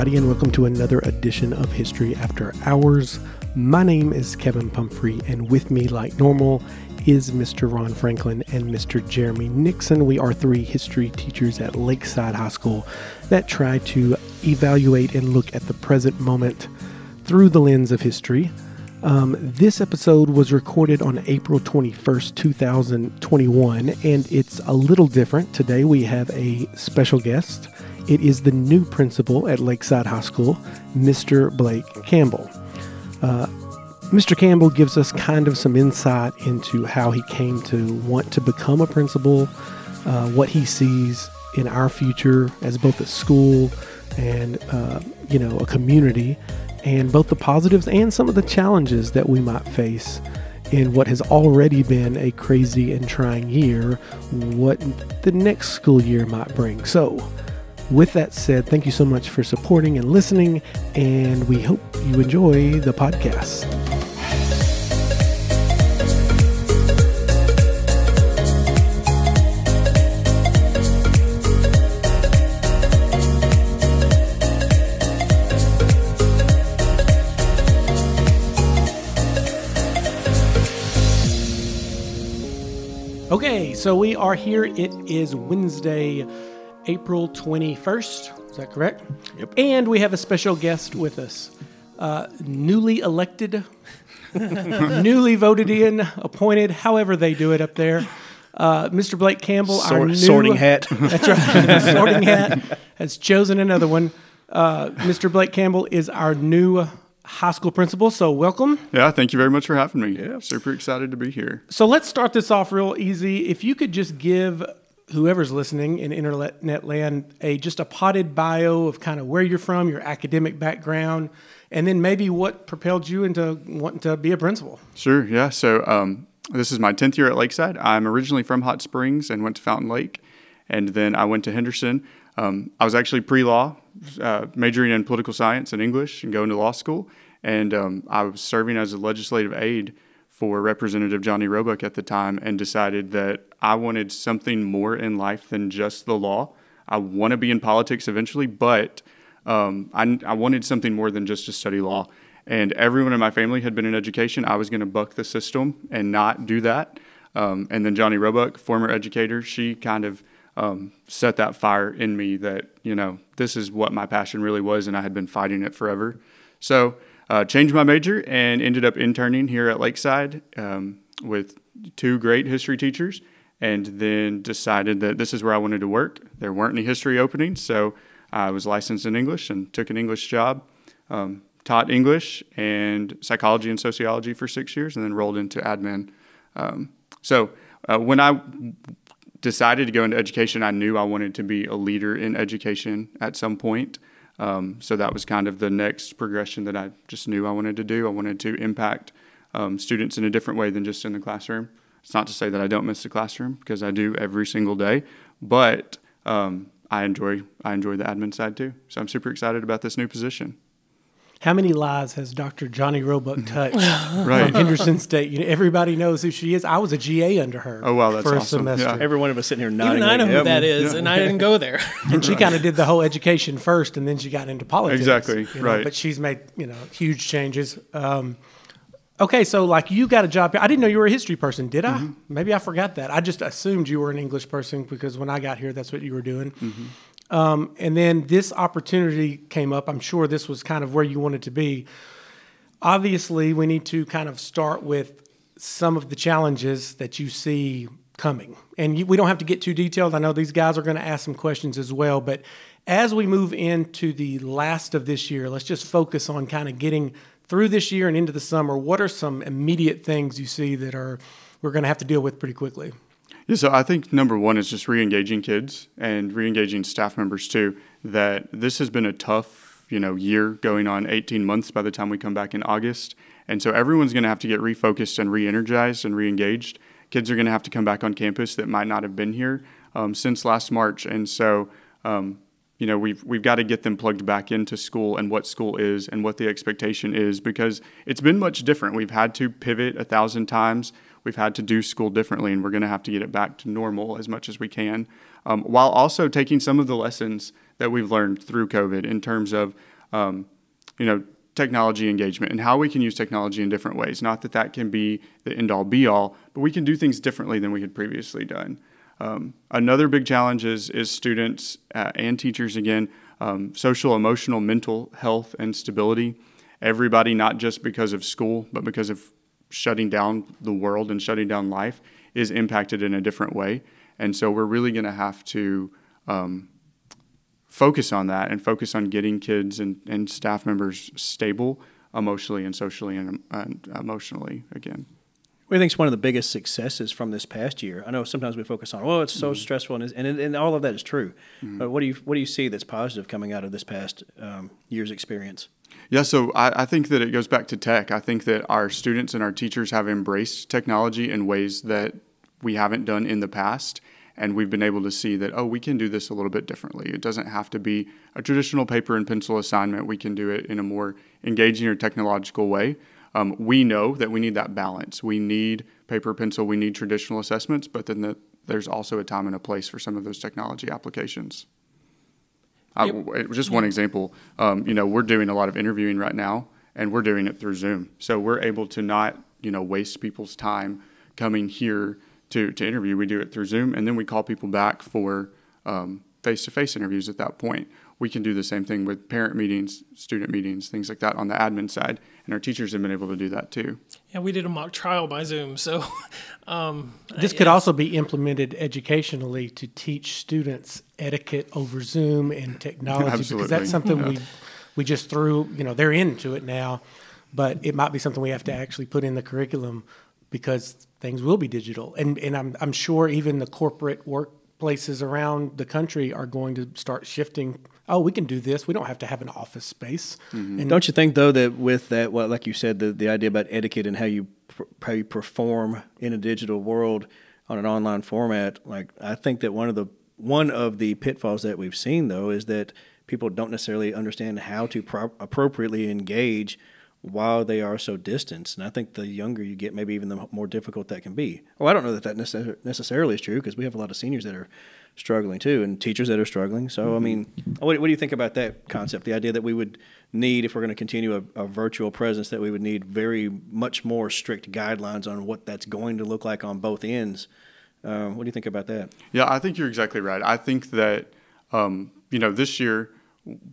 Everybody, and welcome to another edition of History After Hours. My name is Kevin Pumphrey, and with me, like normal, is Mr. Ron Franklin and Mr. Jeremy Nixon. We are three history teachers at Lakeside High School that try to evaluate and look at the present moment through the lens of history. Um, this episode was recorded on April 21st, 2021, and it's a little different. Today we have a special guest. It is the new principal at Lakeside High School, Mr. Blake Campbell. Uh, Mr. Campbell gives us kind of some insight into how he came to want to become a principal, uh, what he sees in our future as both a school and uh, you know a community, and both the positives and some of the challenges that we might face in what has already been a crazy and trying year. What the next school year might bring. So. With that said, thank you so much for supporting and listening, and we hope you enjoy the podcast. Okay, so we are here. It is Wednesday, April 21st. Is that correct? Yep. And we have a special guest with us. Uh, newly elected, newly voted in, appointed, however they do it up there. Uh, Mr. Blake Campbell, our Sort- new sorting hat. That's right. sorting hat has chosen another one. Uh, Mr. Blake Campbell is our new high school principal. So welcome. Yeah, thank you very much for having me. Yeah. Super excited to be here. So let's start this off real easy. If you could just give whoever's listening in internet land a just a potted bio of kind of where you're from, your academic background, and then maybe what propelled you into wanting to be a principal. Sure, yeah. So um, this is my 10th year at Lakeside. I'm originally from Hot Springs and went to Fountain Lake. And then I went to Henderson. Um, I was actually pre law, uh, majoring in political science and English and going to law school. And um, I was serving as a legislative aide for Representative Johnnie Roebuck at the time and decided that I wanted something more in life than just the law. I want to be in politics eventually, but um, I, I wanted something more than just to study law. And everyone in my family had been in education. I was going to buck the system and not do that. Um, and then Johnnie Roebuck, former educator, she kind of um, set that fire in me that, you know, this is what my passion really was, and I had been fighting it forever. So, uh, changed my major and ended up interning here at Lakeside um, with two great history teachers, and then decided that this is where I wanted to work. There weren't any history openings, so I was licensed in English and took an English job. Um, taught English and psychology and sociology for six years, and then rolled into admin. Um, so uh, when I decided to go into education, I knew I wanted to be a leader in education at some point. Um, so that was kind of the next progression that I just knew I wanted to do. I wanted to impact um, students in a different way than just in the classroom. It's not to say that I don't miss the classroom because I do every single day, but um, I enjoy I enjoy the admin side too. So I'm super excited about this new position. How many lives has Dr. Johnnie Roebuck touched Right. from Henderson State? You know, everybody knows who she is. I was a GA under her. Oh, wow, that's for a awesome. semester. Yeah. Every one of us sitting here nodding. Even I know who yep. that is, Yeah. and I didn't go there. and she kind of did the whole education first, and then she got into politics. Exactly, you know, right. But she's made you know huge changes. Um, okay, so like you got a job. Here. I didn't know you were a history person. Did I? Mm-hmm. Maybe I forgot that. I just assumed you were an English person because when I got here, that's what you were doing. Mm-hmm. Um, and then this opportunity came up. I'm sure this was kind of where you wanted to be. Obviously, we need to kind of start with some of the challenges that you see coming. And you, we don't have to get too detailed. I know these guys are going to ask some questions as well. But as we move into the last of this year, let's just focus on kind of getting through this year and into the summer. What are some immediate things you see that are we're going to have to deal with pretty quickly? Yeah, so I think number one is just re-engaging kids and re-engaging staff members too. That this has been a tough, you know, year going on 18 months by the time we come back in August, and so everyone's going to have to get refocused and re-energized and re-engaged. Kids are going to have to come back on campus that might not have been here um, since last March, and so um, you know, we've we've got to get them plugged back into school and what school is and what the expectation is because it's been much different. We've had to pivot a thousand times. We've had to do school differently, and we're going to have to get it back to normal as much as we can, um, while also taking some of the lessons that we've learned through COVID in terms of, um, you know, technology engagement and how we can use technology in different ways. Not that that can be the end all be all, but we can do things differently than we had previously done. Um, another big challenge is, is students uh, and teachers, again, um, social, emotional, mental health, and stability. Everybody, not just because of school, but because of shutting down the world and shutting down life, is impacted in a different way. And so we're really going to have to um, focus on that and focus on getting kids and, and staff members stable emotionally and socially and, and emotionally again. What do you think is one of the biggest successes from this past year? I know sometimes we focus on, oh, it's so mm-hmm. stressful, and, and, and all of that is true. Mm-hmm. But what do you what do you see that's positive coming out of this past um, year's experience? Yeah, so I, I, think that it goes back to tech. I think that our students and our teachers have embraced technology in ways that we haven't done in the past. And we've been able to see that, oh, we can do this a little bit differently. It doesn't have to be a traditional paper and pencil assignment. We can do it in a more engaging or technological way. Um, we know that we need that balance. We need paper, pencil, we need traditional assessments, but then the, there's also a time and a place for some of those technology applications. Yep. I, just one example. Um, you know, we're doing a lot of interviewing right now, and we're doing it through Zoom. So we're able to not, you know, waste people's time coming here to, to interview. We do it through Zoom, and then we call people back for face to face interviews at that point we can do the same thing with parent meetings, student meetings, things like that on the admin side. And our teachers have been able to do that too. Yeah, we did a mock trial by Zoom. So um, this could also be implemented educationally to teach students etiquette over Zoom and technology Absolutely. because that's something yeah. we we just threw. You know, they're into it now, but it might be something we have to actually put in the curriculum because things will be digital. And and I'm I'm sure even the corporate workplaces around the country are going to start shifting oh, we can do this. We don't have to have an office space. Mm-hmm. And don't you think though that with that, well, like you said, the, the idea about etiquette and how you how you perform in a digital world on an online format, like I think that one of the one of the pitfalls that we've seen though is that people don't necessarily understand how to pro- appropriately engage while they are so distant. And I think the younger you get, maybe even the more difficult that can be. Well, I don't know that that necess- necessarily is true because we have a lot of seniors that are struggling too, and teachers that are struggling. So, mm-hmm. I mean, what, what, do you think about that concept? The idea that we would need, if we're going to continue a, a, virtual presence, that we would need very much more strict guidelines on what that's going to look like on both ends. Um, what do you think about that? Yeah, I think you're exactly right. I think that um, you know this year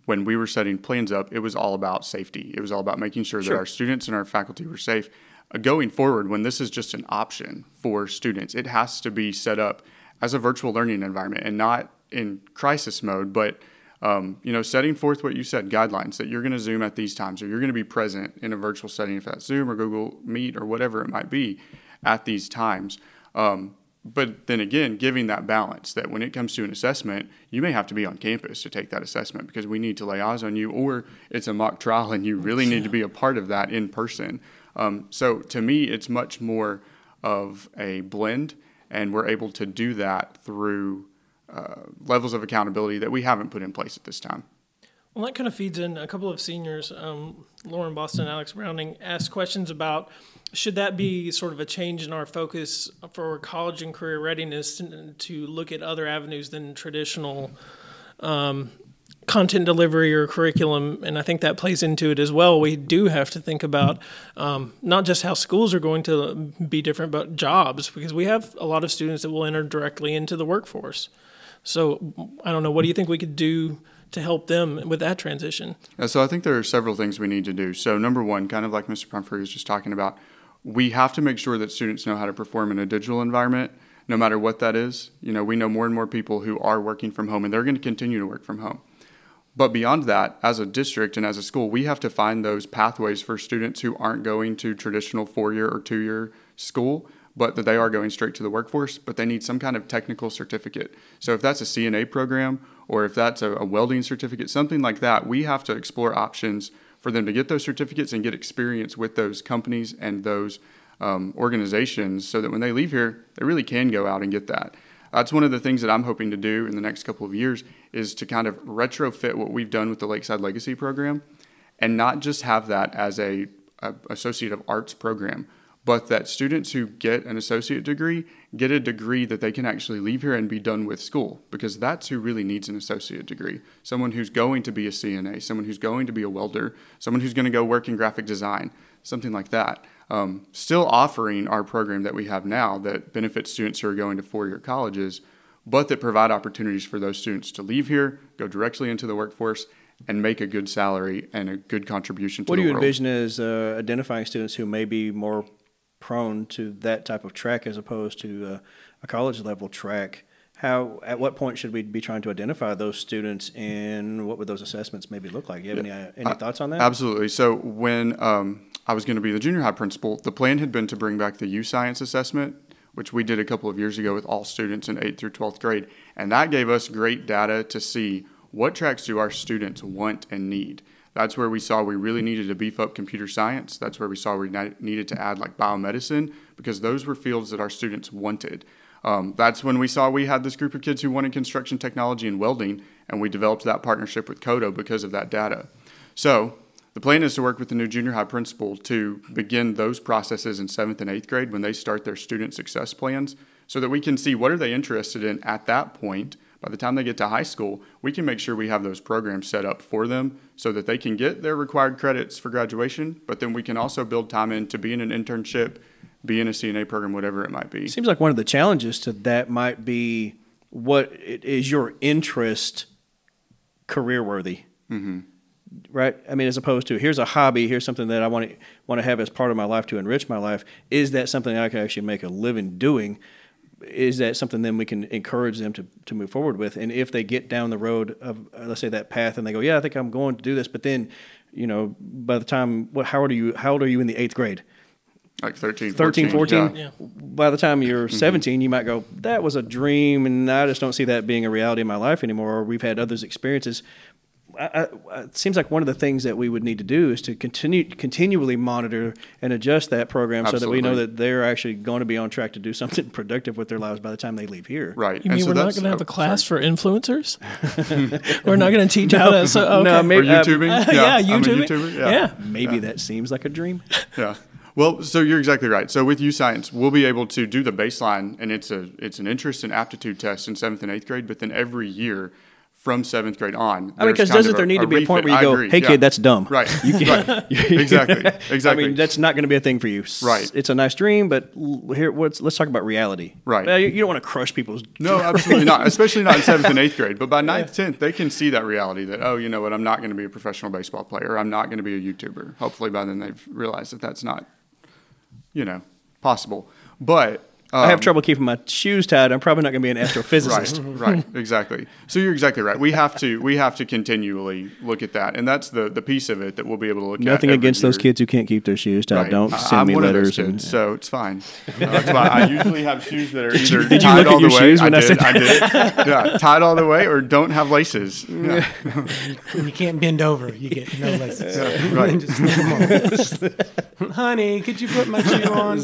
when we were setting plans up, it was all about safety. It was all about making sure, sure. that our students and our faculty were safe. Uh, going forward, when this is just an option for students, it has to be set up as a virtual learning environment and not in crisis mode, but um, you know, setting forth what you said, guidelines that you're going to Zoom at these times, or you're going to be present in a virtual setting, if that's Zoom or Google Meet or whatever it might be, at these times. Um, but then again, giving that balance that when it comes to an assessment, you may have to be on campus to take that assessment because we need to lay eyes on you, or it's a mock trial and you really need to be a part of that in person. Um, so to me, it's much more of a blend and we're able to do that through uh, levels of accountability that we haven't put in place at this time. Well, that kind of feeds in a couple of seniors. Um, Lauren Boston, Alex Browning asked questions about should that be sort of a change in our focus for college and career readiness to, to look at other avenues than traditional um, content delivery or curriculum, and I think that plays into it as well. We do have to think about um, not just how schools are going to be different, but jobs, because we have a lot of students that will enter directly into the workforce. So I don't know. What do you think we could do to help them with that transition? So I think there are several things we need to do. So number one, kind of like Mr. Pumphrey was just talking about, we have to make sure that students know how to perform in a digital environment no matter what that is. You know, we know more and more people who are working from home and they're going to continue to work from home. But beyond that, as a district and as a school, we have to find those pathways for students who aren't going to traditional four year or two year school, but that they are going straight to the workforce, but they need some kind of technical certificate. So if that's a CNA program or if that's a, a welding certificate, something like that, we have to explore options for them to get those certificates and get experience with those companies and those um, organizations so that when they leave here, they really can go out and get that. That's one of the things that I'm hoping to do in the next couple of years is to kind of retrofit what we've done with the Lakeside Legacy program and not just have that as a, a associate of arts program, but that students who get an associate degree get a degree that they can actually leave here and be done with school because that's who really needs an associate degree. Someone who's going to be a CNA, someone who's going to be a welder, someone who's going to go work in graphic design, something like that. Um, still offering our program that we have now that benefits students who are going to four year colleges, but that provide opportunities for those students to leave here, go directly into the workforce, and make a good salary and a good contribution to what the do you world. envision as uh, identifying students who may be more prone to that type of track as opposed to uh, a college level track? How at what point should we be trying to identify those students, and what would those assessments maybe look like? You have any uh, any thoughts on that? Absolutely. So when um, I was going to be the junior high principal, the plan had been to bring back the YouScience assessment, which we did a couple of years ago with all students in 8th through 12th grade. And that gave us great data to see what tracks do our students want and need. That's where we saw we really needed to beef up computer science. That's where we saw we needed to add like biomedicine because those were fields that our students wanted. Um, that's when we saw we had this group of kids who wanted construction technology and welding, and we developed that partnership with Codo because of that data. So the plan is to work with the new junior high principal to begin those processes in seventh and eighth grade when they start their student success plans so that we can see what are they interested in at that point by the time they get to high school we can make sure we have those programs set up for them so that they can get their required credits for graduation but then we can also build time in to be in an internship be in a cna program whatever it might be Seems like one of the challenges to that might be what is your interest career worthy. Mm-hmm. Right. I mean, as opposed to here's a hobby, here's something that I want to want to have as part of my life to enrich my life. Is that something I can actually make a living doing? Is that something then we can encourage them to, to move forward with? And if they get down the road of uh, let's say that path and they go, yeah, I think I'm going to do this, but then, you know, by the time what how old are you? How old are you in the eighth grade? Like 13 13, 14. yeah. Yeah. By the time you're 17, you might go, that was a dream, and I just don't see that being a reality in my life anymore. Or we've had others' experiences. I, I, it seems like one of the things that we would need to do is to continue continually monitor and adjust that program so that we know that they're actually going to be on track to do something productive with their lives by the time they leave here. right You And mean so we're not going to have a class sorry. for influencers? we're not going to teach how to. So, okay. No, or maybe, uh, youtubing yeah, I'm YouTubing. YouTuber. Yeah. maybe that seems like a dream. Yeah. Well, so you're exactly right. So with YouScience, we'll be able to do the baseline, and it's a it's an interest and aptitude test in seventh and eighth grade. But then every year, from seventh grade on, I mean, because doesn't there need to be a point where you I go, agree, "Hey, yeah. kid, that's dumb." Right. You can't. right. exactly. Exactly. I mean, that's not going to be a thing for you. Right. It's a nice dream, but here, what's, let's talk about reality. Right. You, you don't want to crush people's. No, absolutely not. Especially not in seventh and eighth grade. But by ninth, tenth, they can see that reality that oh, you know what, I'm not going to be a professional baseball player. I'm not going to be a YouTuber. Hopefully, by then they've realized that that's not, you know, possible. But I have um, trouble keeping my shoes tied. I'm probably not going to be an astrophysicist. Right, right, exactly. So you're exactly right. We have to we have to continually look at that, and that's the the piece of it that we'll be able to look at. Nothing every against those kids who can't keep their shoes tied. Right. Don't I- send I'm me one of those letters. and, so it's fine. That's why I usually have shoes that are either did you tied look at all your the way. shoes when I did, said I did. Yeah, tied all the way, or don't have laces. Yeah, You can't bend over. You get no lessons. right. Just leave 'em on. Honey, could you put my shoe on?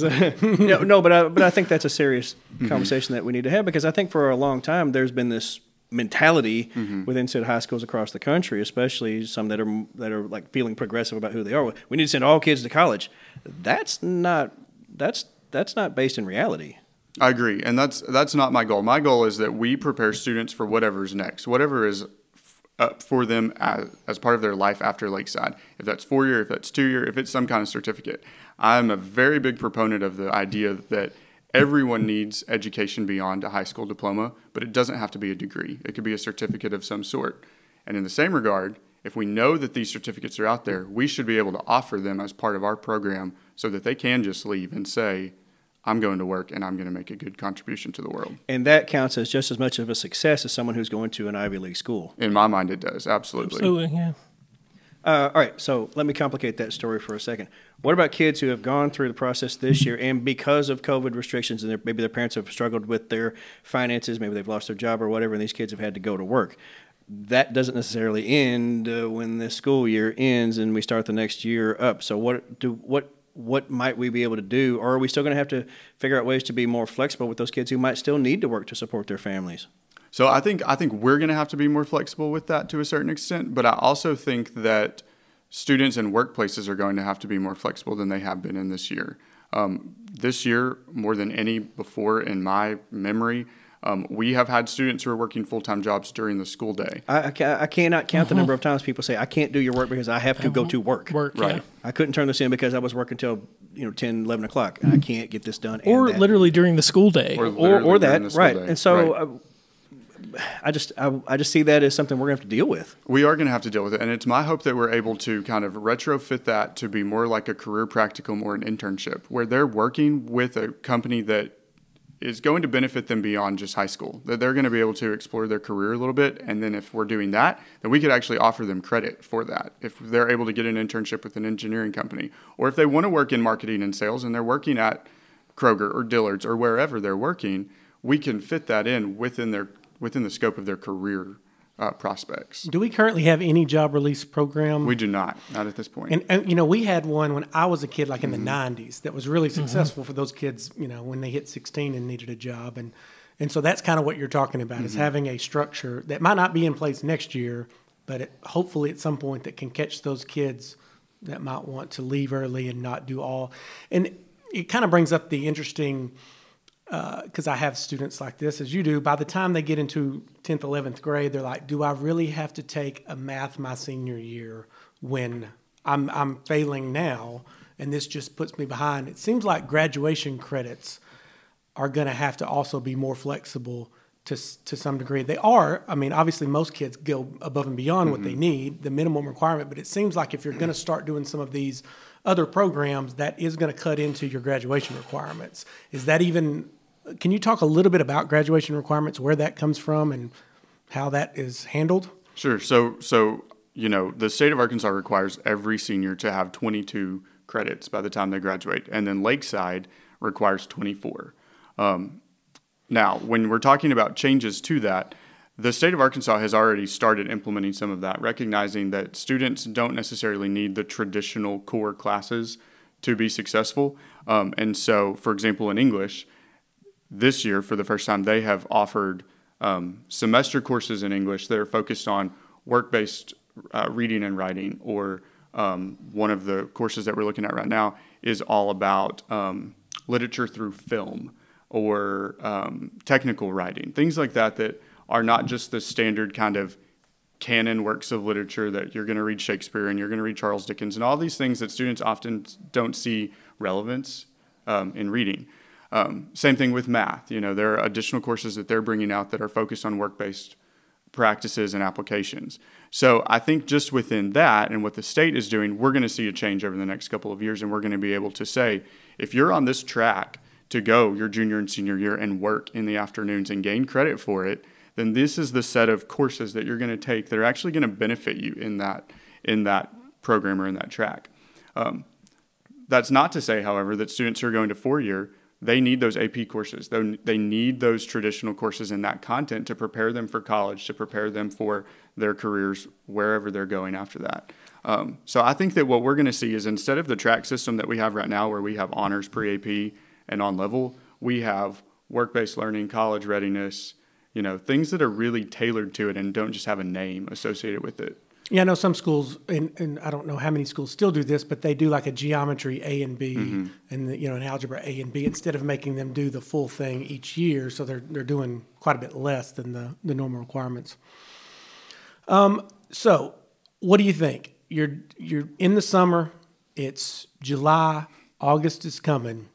no, no, but I, but I think that's a serious Mm-hmm. conversation that we need to have because I think for a long time there's been this mentality Mm-hmm. within said high schools across the country, especially some that are that are like feeling progressive about who they are. We need to send all kids to college. That's not that's that's not based in reality. I agree, and that's that's not my goal. My goal is that we prepare students for whatever's next, whatever is f- up for them as, as part of their life after Lakeside. If that's four year, if that's two year, if it's some kind of certificate. I'm a very big proponent of the idea that everyone needs education beyond a high school diploma, but it doesn't have to be a degree. It could be a certificate of some sort. And in the same regard, if we know that these certificates are out there, we should be able to offer them as part of our program so that they can just leave and say, I'm going to work and I'm going to make a good contribution to the world. And that counts as just as much of a success as someone who's going to an Ivy League school. In my mind, it does. Absolutely. Absolutely, yeah. Uh, all right, so let me complicate that story for a second. What about kids who have gone through the process this year and because of COVID restrictions and their, maybe their parents have struggled with their finances, maybe they've lost their job or whatever, and these kids have had to go to work? That doesn't necessarily end uh, when the school year ends and we start the next year up. So what do what what might we be able to do, or are we still going to have to figure out ways to be more flexible with those kids who might still need to work to support their families? So I think I think we're going to have to be more flexible with that to a certain extent, but I also think that students and workplaces are going to have to be more flexible than they have been in this year. Um, this year, more than any before in my memory, um, we have had students who are working full time jobs during the school day. I, I, ca- I cannot count the number of times people say, I can't do your work because I have to go to work. Work, Right. yeah. I couldn't turn this in because I was working till you know 10, 11 o'clock, and I can't get this done. and Or that. literally during the school day. Or- or, or that, right? day. And so Right. uh, I just I, I just see that as something we're going to have to deal with. We are going to have to deal with it, and it's my hope that we're able to kind of retrofit that to be more like a career practicum or an internship, where they're working with a company that is going to benefit them beyond just high school. That they're going to be able to explore their career a little bit, and then if we're doing that, then we could actually offer them credit for that. If they're able to get an internship with an engineering company, or if they want to work in marketing and sales and they're working at Kroger or Dillard's or wherever they're working, we can fit that in within their within the scope of their career uh, prospects. Do we currently have any job release program? We do not, not at this point. And, and you know, we had one when I was a kid, like in Mm-hmm. the '90s, that was really successful for those kids. You know, when they hit 16 and needed a job, and and so that's kind of what you're talking about Mm-hmm. is having a structure that might not be in place next year, but it, hopefully at some point that can catch those kids that might want to leave early and not do all. And it kind of brings up the interesting Uh, because I have students like this, as you do, by the time they get into 10th, 11th grade, they're like, do I really have to take a math my senior year when I'm, I'm failing now and this just puts me behind? It seems like graduation credits are going to have to also be more flexible to, to some degree. They are, I mean, obviously, most kids go above and beyond what they mm-hmm. need, the minimum requirement, but it seems like if you're going to start doing some of these other programs, that is going to cut into your graduation requirements. Is that even, can you talk a little bit about graduation requirements, where that comes from, and how that is handled? Sure. So, so you know, the state of Arkansas requires every senior to have 22 credits by the time they graduate, and then Lakeside requires 24. Um, now, when we're talking about changes to that, the state of Arkansas has already started implementing some of that, recognizing that students don't necessarily need the traditional core classes to be successful. Um, and so, for example, in English, this year, for the first time, they have offered um, semester courses in English that are focused on work based uh, reading and writing. Or um, one of the courses that we're looking at right now is all about um, literature through film or um, technical writing, things like that, that are not just the standard kind of canon works of literature that you're going to read Shakespeare and you're going to read Charles Dickens and all these things that students often don't see relevance um, in reading. Um, same thing with math. You know, there are additional courses that they're bringing out that are focused on work-based practices and applications. So I think just within that and what the state is doing, we're going to see a change over the next couple of years, and we're going to be able to say, if you're on this track to go your junior and senior year and work in the afternoons and gain credit for it, then this is the set of courses that you're going to take that are actually going to benefit you in that in that program or in that track. Um, that's not to say, however, that students who are going to four year they need those AP courses. They need those traditional courses and that content to prepare them for college, to prepare them for their careers wherever they're going after that. Um, so I think that what we're going to see is instead of the track system that we have right now, where we have honors pre AP and on level, we have work based learning, college readiness, you know, things that are really tailored to it and don't just have a name associated with it. Yeah, I know some schools, and, and I don't know how many schools still do this, but they do like a geometry A and B, and the, you know an algebra A and B instead of making them do the full thing each year. So they're they're doing quite a bit less than the the normal requirements. Um, so what do you think? You're you're in the summer. It's July. August is coming.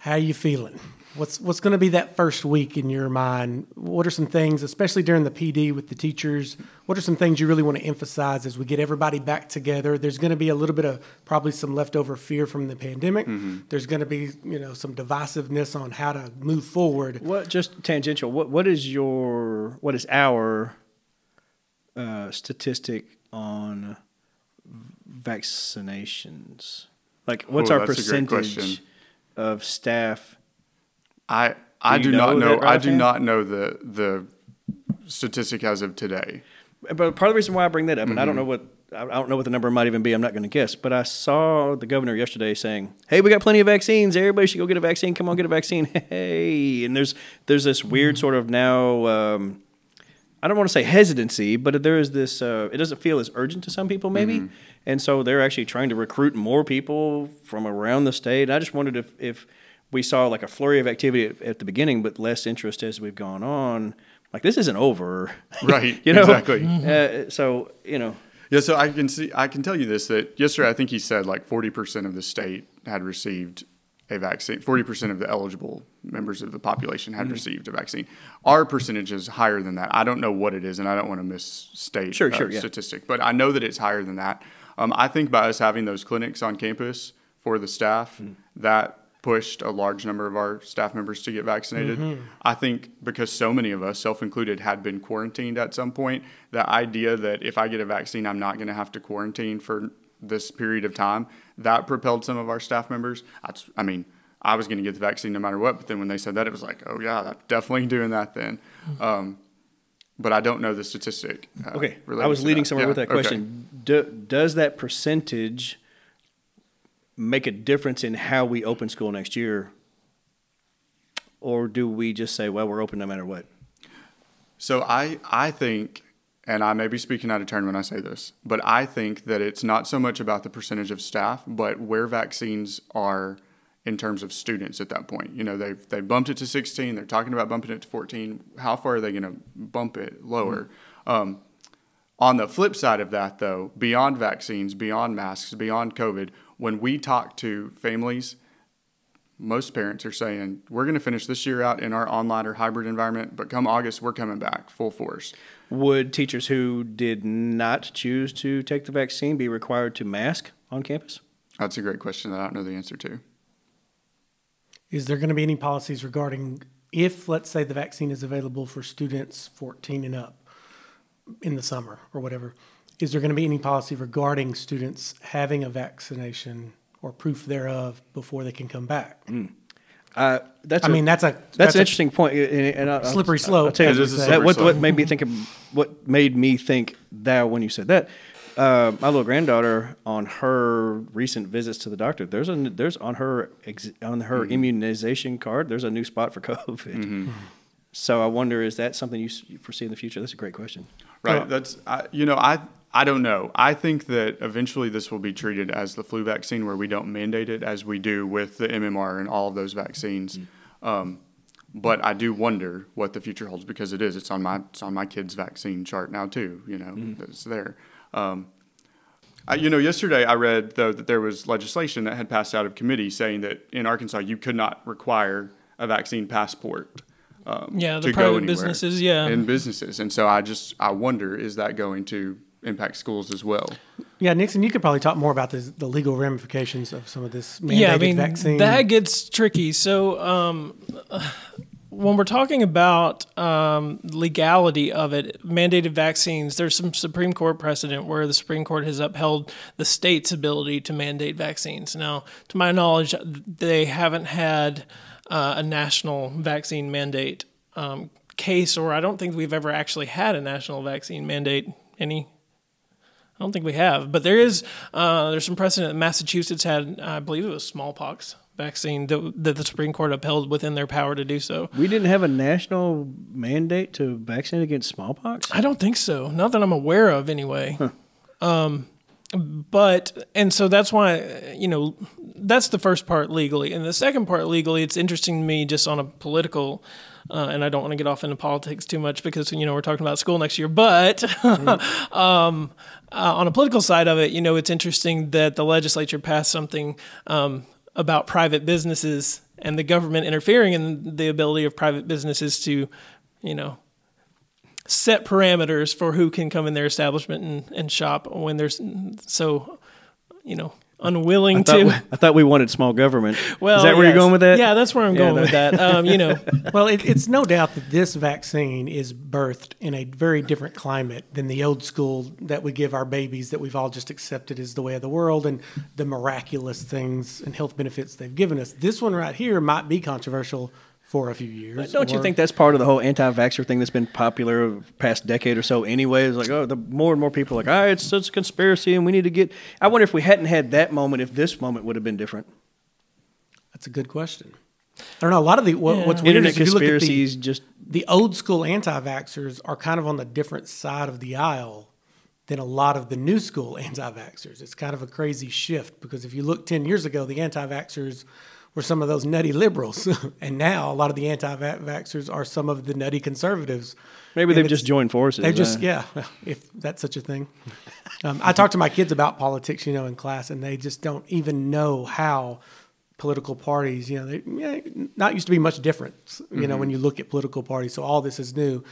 How are you feeling? What's what's going to be that first week in your mind? What are some things, especially during the PD with the teachers? What are some things you really want to emphasize as we get everybody back together? There's going to be a little bit of probably some leftover fear from the pandemic. There's going to be you know some divisiveness on how to move forward. What just tangential? What what is your what is our uh, statistic on vaccinations? Like, what's Oh, our that's a great percentage of staff? I I do, not know. I do not know the the statistic as of today. But part of the reason why I bring that up, and I don't know what I don't know what the number might even be. I'm not going to guess, but I saw the governor yesterday saying, "Hey, we got plenty of vaccines. Everybody should go get a vaccine. Come on, get a vaccine." Hey, and there's there's this weird sort of now. Um, I don't want to say hesitancy, but there is this. Uh, it doesn't feel as urgent to some people, maybe, Mm-hmm. and so they're actually trying to recruit more people from around the state. I just wondered if if we saw like a flurry of activity at, at the beginning, but less interest as we've gone on. Like this isn't over, Right, you know exactly. Uh, so you know, Yeah, so I can see, I can tell you this that yesterday I think he said like forty percent of the state had received a vaccine. Forty percent of the eligible members of the population Mm-hmm. had received a vaccine. Our percentage is higher than that. I don't know what it is, and I don't want to misstate Sure, uh, sure, yeah. statistic, but I know that it's higher than that. Um, I think by us having those clinics on campus for the staff, Mm-hmm. that pushed a large number of our staff members to get vaccinated. Mm-hmm. I think because so many of us, self included, had been quarantined at some point, the idea that if I get a vaccine, I'm not going to have to quarantine for this period of time, that propelled some of our staff members. I, I mean, I was going to get the vaccine no matter what, but then when they said that, it was like, oh yeah, I'm definitely doing that then. Um, but I don't know the statistic. uh, Okay, I was leading that. somewhere Yeah, with that okay. question. Do, does that percentage make a difference in how we open school next year, or do we just say, "Well, we're open no matter what"? So I, I think, and I may be speaking out of turn when I say this, but I think that it's not so much about the percentage of staff, but where vaccines are in terms of students at that point. You know, they've they bumped it to 16. They're talking about bumping it to 14. How far are they going to bump it lower? Um, on the flip side of that, though, beyond vaccines, beyond masks, beyond COVID, when we talk to families, most parents are saying, we're going to finish this year out in our online or hybrid environment, but come August, we're coming back full force. Would teachers who did not choose to take the vaccine be required to mask on campus? That's a great question that I don't know the answer to. Is there going to be any policies regarding if, let's say, the vaccine is available for students 14 and up in the summer or whatever? Is there going to be any policy regarding students having a vaccination or proof thereof before they can come back? Uh, that's I a- mean, that's a that's, a an interesting point. And, and I, slippery I'll, slope. I'll tell you, It is a that- slippery what, slope. what made me think of what made me think that when you said that. Uh, my little granddaughter, on her recent visits to the doctor, there's a there's on her ex, on her Mm-hmm. immunization card. There's a new spot for COVID. So I wonder, is that something you you foresee in the future? That's a great question. Right. Uh, That's I, you know I I don't know. I think that eventually this will be treated as the flu vaccine, where we don't mandate it as we do with the MMR and all of those vaccines. Um, but I do wonder what the future holds because it is. It's on my it's on my kid's vaccine chart now too. You know, it's there. Um, I, you know, yesterday I read though that there was legislation that had passed out of committee saying that in Arkansas you could not require a vaccine passport. Um, Yeah, the to go private businesses, yeah. in businesses, and so I just I wonder is that going to impact schools as well? Yeah, Nixon, you could probably talk more about the, the legal ramifications of some of this mandated yeah, I mean vaccine. that gets tricky. So um, when we're talking about um, legality of it, mandated vaccines, there's some Supreme Court precedent where the Supreme Court has upheld the state's ability to mandate vaccines. Now, to my knowledge, they haven't had uh, a national vaccine mandate um, case, or I don't think we've ever actually had a national vaccine mandate. Any I don't think we have, but there is uh, there's some precedent. Massachusetts had, I believe it was smallpox vaccine that, that the Supreme Court upheld within their power to do so. We didn't have a national mandate to vaccinate against smallpox. I don't think so, not that I'm aware of, anyway. Um, but and so that's why you know that's the first part legally, and the second part legally, it's interesting to me just on a political. Uh, and I don't want to get off into politics too much because you know we're talking about school next year. But um, uh, on a political side of it, you know, it's interesting that the legislature passed something um, about private businesses and the government interfering in the ability of private businesses to, you know, set parameters for who can come in their establishment and, and shop when there's so, you know, unwilling I to. we, I thought we wanted small government. well, is that where yes. you're going with that? Yeah, that's where I'm Yeah, going no. with that. Um, you know, well, it, it's no doubt that this vaccine is birthed in a very different climate than the old school that we give our babies that we've all just accepted as the way of the world and the miraculous things and health benefits they've given us. This one right here might be controversial for a few years. But don't you think that's part of the whole anti-vaxxer thing that's been popular past decade or so anyway? It's like, oh, the more and more people are like, ah, it's such a conspiracy and we need to get. I wonder if we hadn't had that moment, if this moment would have been different. That's a good question. I don't know. A lot of the what, Yeah. what's weird Internet is if you look at the, just. the old school anti-vaxxers are kind of on the different side of the aisle than a lot of the new school anti-vaxxers. It's kind of a crazy shift because if you look 10 years ago, the anti-vaxxers were some of those nutty liberals. and now a lot of the anti-vaxxers are some of the nutty conservatives. Maybe And they've just joined forces. They've just, yeah, if that's such a thing. Um, I talk to my kids about politics, you know, in class, and they just don't even know how political parties, you know, they yeah, not used to be much different, you know, when you look at political parties. So all this is new.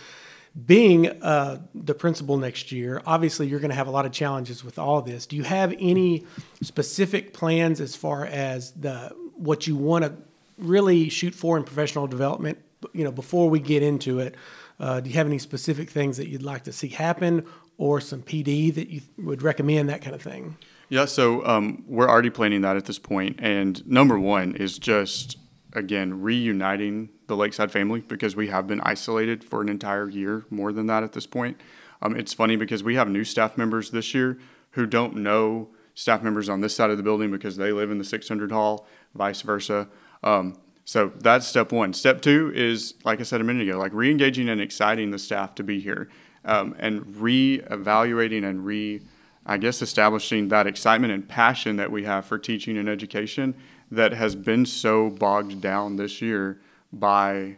Being uh, the principal next year, obviously you're going to have a lot of challenges with all this. Do you have any specific plans as far as the what you want to really shoot for in professional development? You know, before we get into it, uh, do you have any specific things that you'd like to see happen, or some PD that you would recommend, that kind of thing? Yeah, so um, we're already planning that at this point. and number one is just again reuniting the Lakeside family because we have been isolated for an entire year, more than that at this point. Um, it's funny because we have new staff members this year who don't know staff members on this side of the building because they live in the 600 hall, vice versa. Um, so that's step one. Step two is, like I said a minute ago, like re-engaging and exciting the staff to be here, um, and re-evaluating and re, I guess, establishing that excitement and passion that we have for teaching and education that has been so bogged down this year by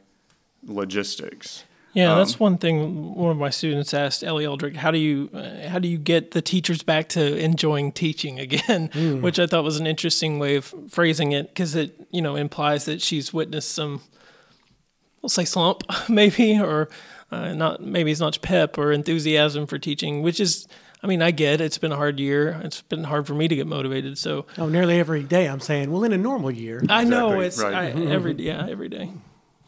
logistics. Yeah, Um, that's one thing. One of my students asked Ellie Eldrick, "How do you uh, how do you get the teachers back to enjoying teaching again?" Which I thought was an interesting way of phrasing it because it you know implies that she's witnessed some, we'll say slump maybe, or uh, not maybe it's not pep or enthusiasm for teaching, which is. I mean, I get it's been a hard year. It's been hard for me to get motivated. So Oh, nearly every day I'm saying, well, in a normal year, I know it's right. I, every yeah every day.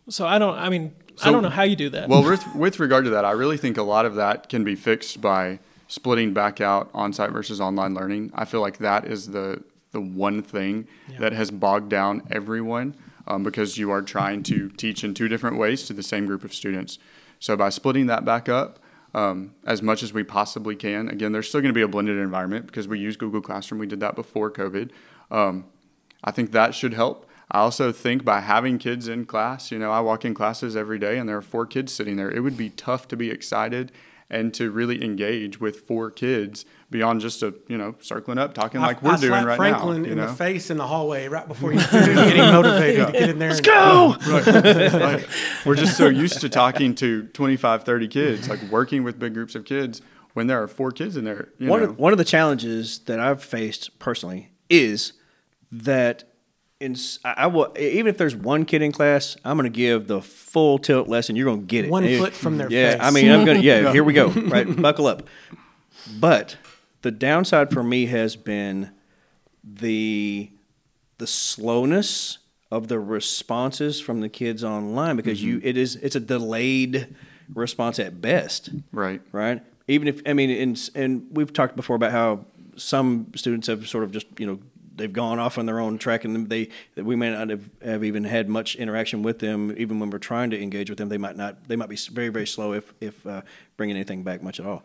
So I don't. I mean, I don't know how you do that. Well, with, with regard to that, I really think a lot of that can be fixed by splitting back out on-site versus online learning. I feel like that is the the one thing that has bogged down everyone um, because you are trying to teach in two different ways to the same group of students. So by splitting that back up um, as much as we possibly can, again, there's still going to be a blended environment because we use Google Classroom. We did that before COVID. Um, I think that should help. I also think by having kids in class, you know, I walk in classes every day and there are four kids sitting there. It would be tough to be excited and to really engage with four kids beyond just a, you know, circling up, talking like we're I doing slapped right Franklin now. You in know? the face in the hallway right before you started getting motivated to get in there. Let's go. Right. We're just so used to talking to 25, 30 kids, like working with big groups of kids when there are four kids in there. You one know. of, one of the challenges that I've faced personally is that in s- I, I will even if there's one kid in class, I'm going to give the full tilt lesson. You're going to get it. One And- foot from their yeah, face. I mean, I'm going to yeah. Here we go. Right, buckle up. But the downside for me has been the the slowness of the responses from the kids online because you mm-hmm. it is it's a delayed response at best Right. right? Even if I mean, and and we've talked before about how some students have sort of just you know they've gone off on their own track, and they we may not have, have even had much interaction with them. Even when we're trying to engage with them, they might not. They might be very very slow if if uh, bringing anything back much at all.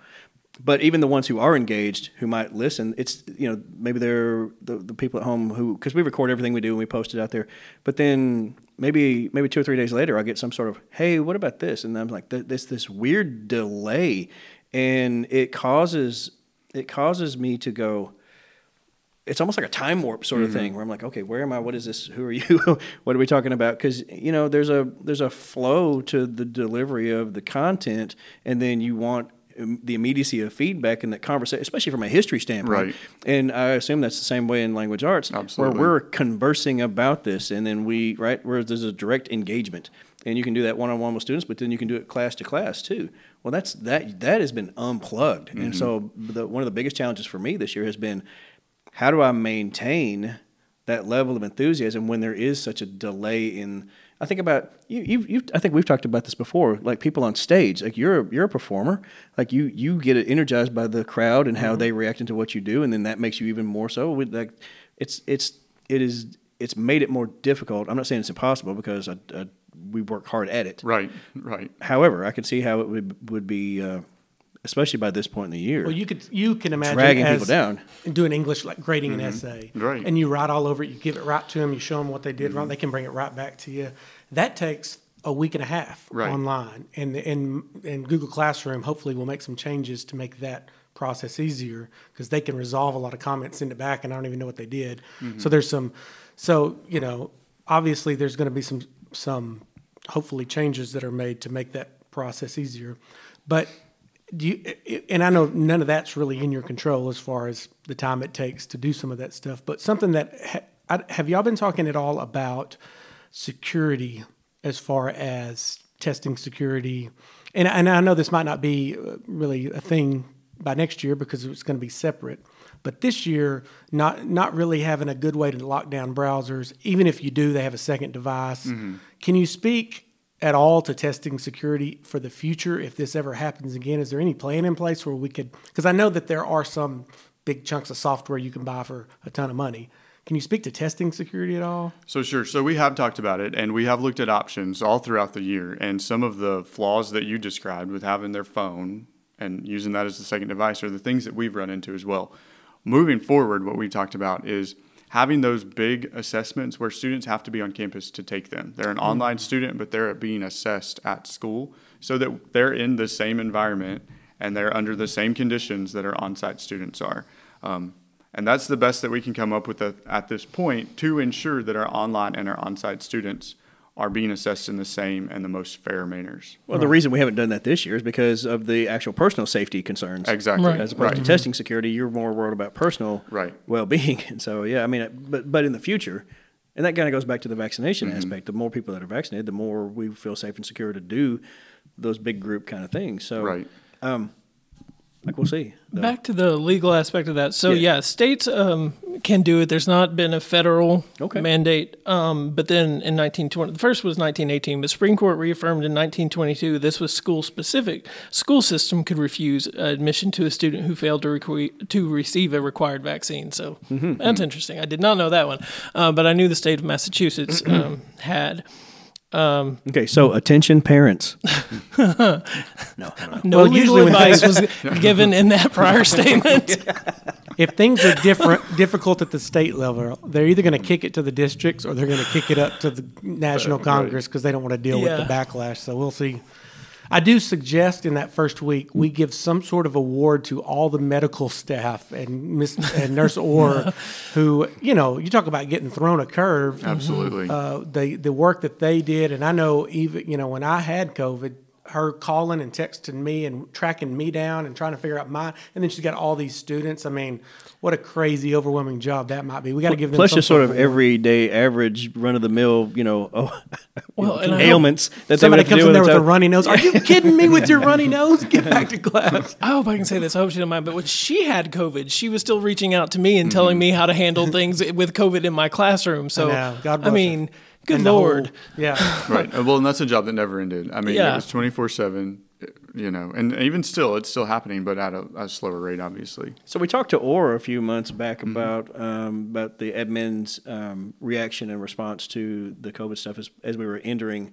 But even the ones who are engaged, who might listen, it's you know maybe they're the, the people at home who because we record everything we do and we post it out there. But then maybe maybe two or three days later, I get some sort of hey, what about this? And I'm like, this this weird delay, and it causes it causes me to go. It's almost like a time warp sort of thing where I'm like, okay, where am I? What is this? Who are you? what are we talking about? Because you know, there's a there's a flow to the delivery of the content, and then you want um, the immediacy of feedback and that conversation, especially from a history standpoint. Right. And I assume that's the same way in language arts, Absolutely. where we're conversing about this, and then we right where there's a direct engagement, and you can do that one on one with students, but then you can do it class to class too. Well, that's that that has been unplugged, and so the, one of the biggest challenges for me this year has been how do I maintain that level of enthusiasm when there is such a delay in I think about you you you I think we've talked about this before like people on stage like you're a, you're a performer like you you get energized by the crowd and how they react into what you do and then that makes you even more so with like it's it's it is it's made it more difficult I'm not saying it's impossible because I, I we work hard at it. Right, right. However, I can see how it would would be, uh, especially by this point in the year, Well, you could you can imagine dragging as, people down. and doing English like grading an mm-hmm. essay, Right. And you write all over it. You give it right to them. You show them what they did wrong. Mm-hmm. They can bring it right back to you. That takes a week and a half Right. online, and and and Google Classroom hopefully will make some changes to make that process easier because they can resolve a lot of comments, send it back, and I don't even know what they did. Mm-hmm. So there's some, so you know, obviously there's going to be some some hopefully changes that are made to make that process easier, but do you, and I know none of that's really in your control as far as the time it takes to do some of that stuff, but something that ha, I, have y'all been talking at all about security as far as testing security? And, and I know this might not be uh, really a thing by next year because it's going to be separate. But this year, not not really having a good way to lock down browsers. Even if you do, they have a second device. Can you speak at all to testing security for the future if this ever happens again? Is there any plan in place where we could? Because I know that there are some big chunks of software you can buy for a ton of money. Can you speak to testing security at all? So sure. So we have talked about it, and we have looked at options all throughout the year. And some of the flaws that you described with having their phone and using that as the second device are the things that we've run into as well. Moving forward, what we've talked about is having those big assessments where students have to be on campus to take them. They're an online student, but they're being assessed at school so that they're in the same environment and they're under the same conditions that our on-site students are. Um, and that's the best that we can come up with at, at this point to ensure that our online and our on-site students are being assessed in the same and the most fair manners. Well, the reason we haven't done that this year is because of the actual personal safety concerns. Exactly. Right. As opposed right. to testing security, you're more worried about personal Right. well-being. And so, yeah, I mean, but but in the future, and that kind of goes back to the vaccination Mm-hmm. aspect. The more people that are vaccinated, the more we feel safe and secure to do those big group kind of things. So, Right. um, like we'll see. though. Back to the legal aspect of that. So Yeah. yeah, states um, can do it. There's not been a federal Okay. mandate. Um, but then in 1920, the first was 1918, but Supreme Court reaffirmed in 1922 this was school specific. School system could refuse admission to a student who failed to requ- to receive a required vaccine. So Mm-hmm. that's interesting. I did not know that one, uh, but I knew the state of Massachusetts um, had. Um, okay, so attention, parents. no, I. No Well, legal usually advice was given in that prior statement. If things are different, difficult at the state level, they're either going to kick it to the districts or they're going to kick it up to the national Congress because they don't want to deal with the backlash. So we'll see. I do suggest in that first week we give some sort of award to all the medical staff and Miss and Nurse Orr, who you know you talk about getting thrown a curve. Absolutely. Uh, the the work that they did, and I know even you know when I had COVID, her calling and texting me and tracking me down and trying to figure out mine, and then she's got all these students. I mean, what a crazy, overwhelming job that might be. We got to give them Plus, some just sort of everyday, average, run of the mill, you know, oh, Well, and I hope- ailments that they would Somebody comes in there with. with a the runny nose. Are you kidding me with your runny nose? Get back to class. I hope I can say this. I hope she don't mind. But when she had COVID, she was still reaching out to me and telling mm-hmm. me how to handle things with COVID in my classroom. So, I know. God I mean, her. good And the whole- lord. yeah. right. Well, and that's a job that never ended. I mean, Yeah. it was 24 7, you know, and even still, it's still happening, but at a, a slower rate, obviously. So we talked to Aura a few months back Mm-hmm. about um, about the admin's um, reaction and response to the COVID stuff as, as we were entering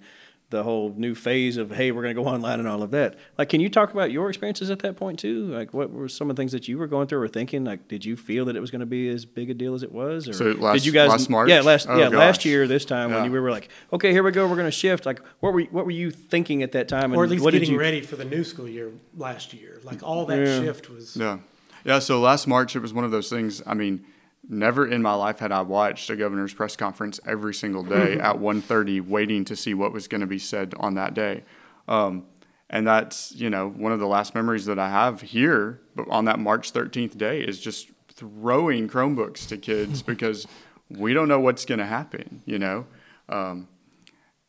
the whole new phase of hey we're going to go online and all of that. Like, can you talk about your experiences at that point too? Like, what were some of the things that you were going through or thinking? Like, did you feel that it was going to be as big a deal as it was? Or So did last- you guys last March? Yeah, last Oh, yeah last year this time when Yeah. you were like okay here we go we're going to shift. Like, what were you, what were you thinking at that time? Or at least what did getting you, ready for the new school year last year. Like all that Yeah. shift was. Yeah. Yeah. So last March, it was one of those things. I mean, never in my life had I watched a governor's press conference every single day at 1.30 waiting to see what was going to be said on that day. Um, and that's, you know, one of the last memories that I have here but on that March 13th day is just throwing Chromebooks to kids because we don't know what's going to happen, you know. Um,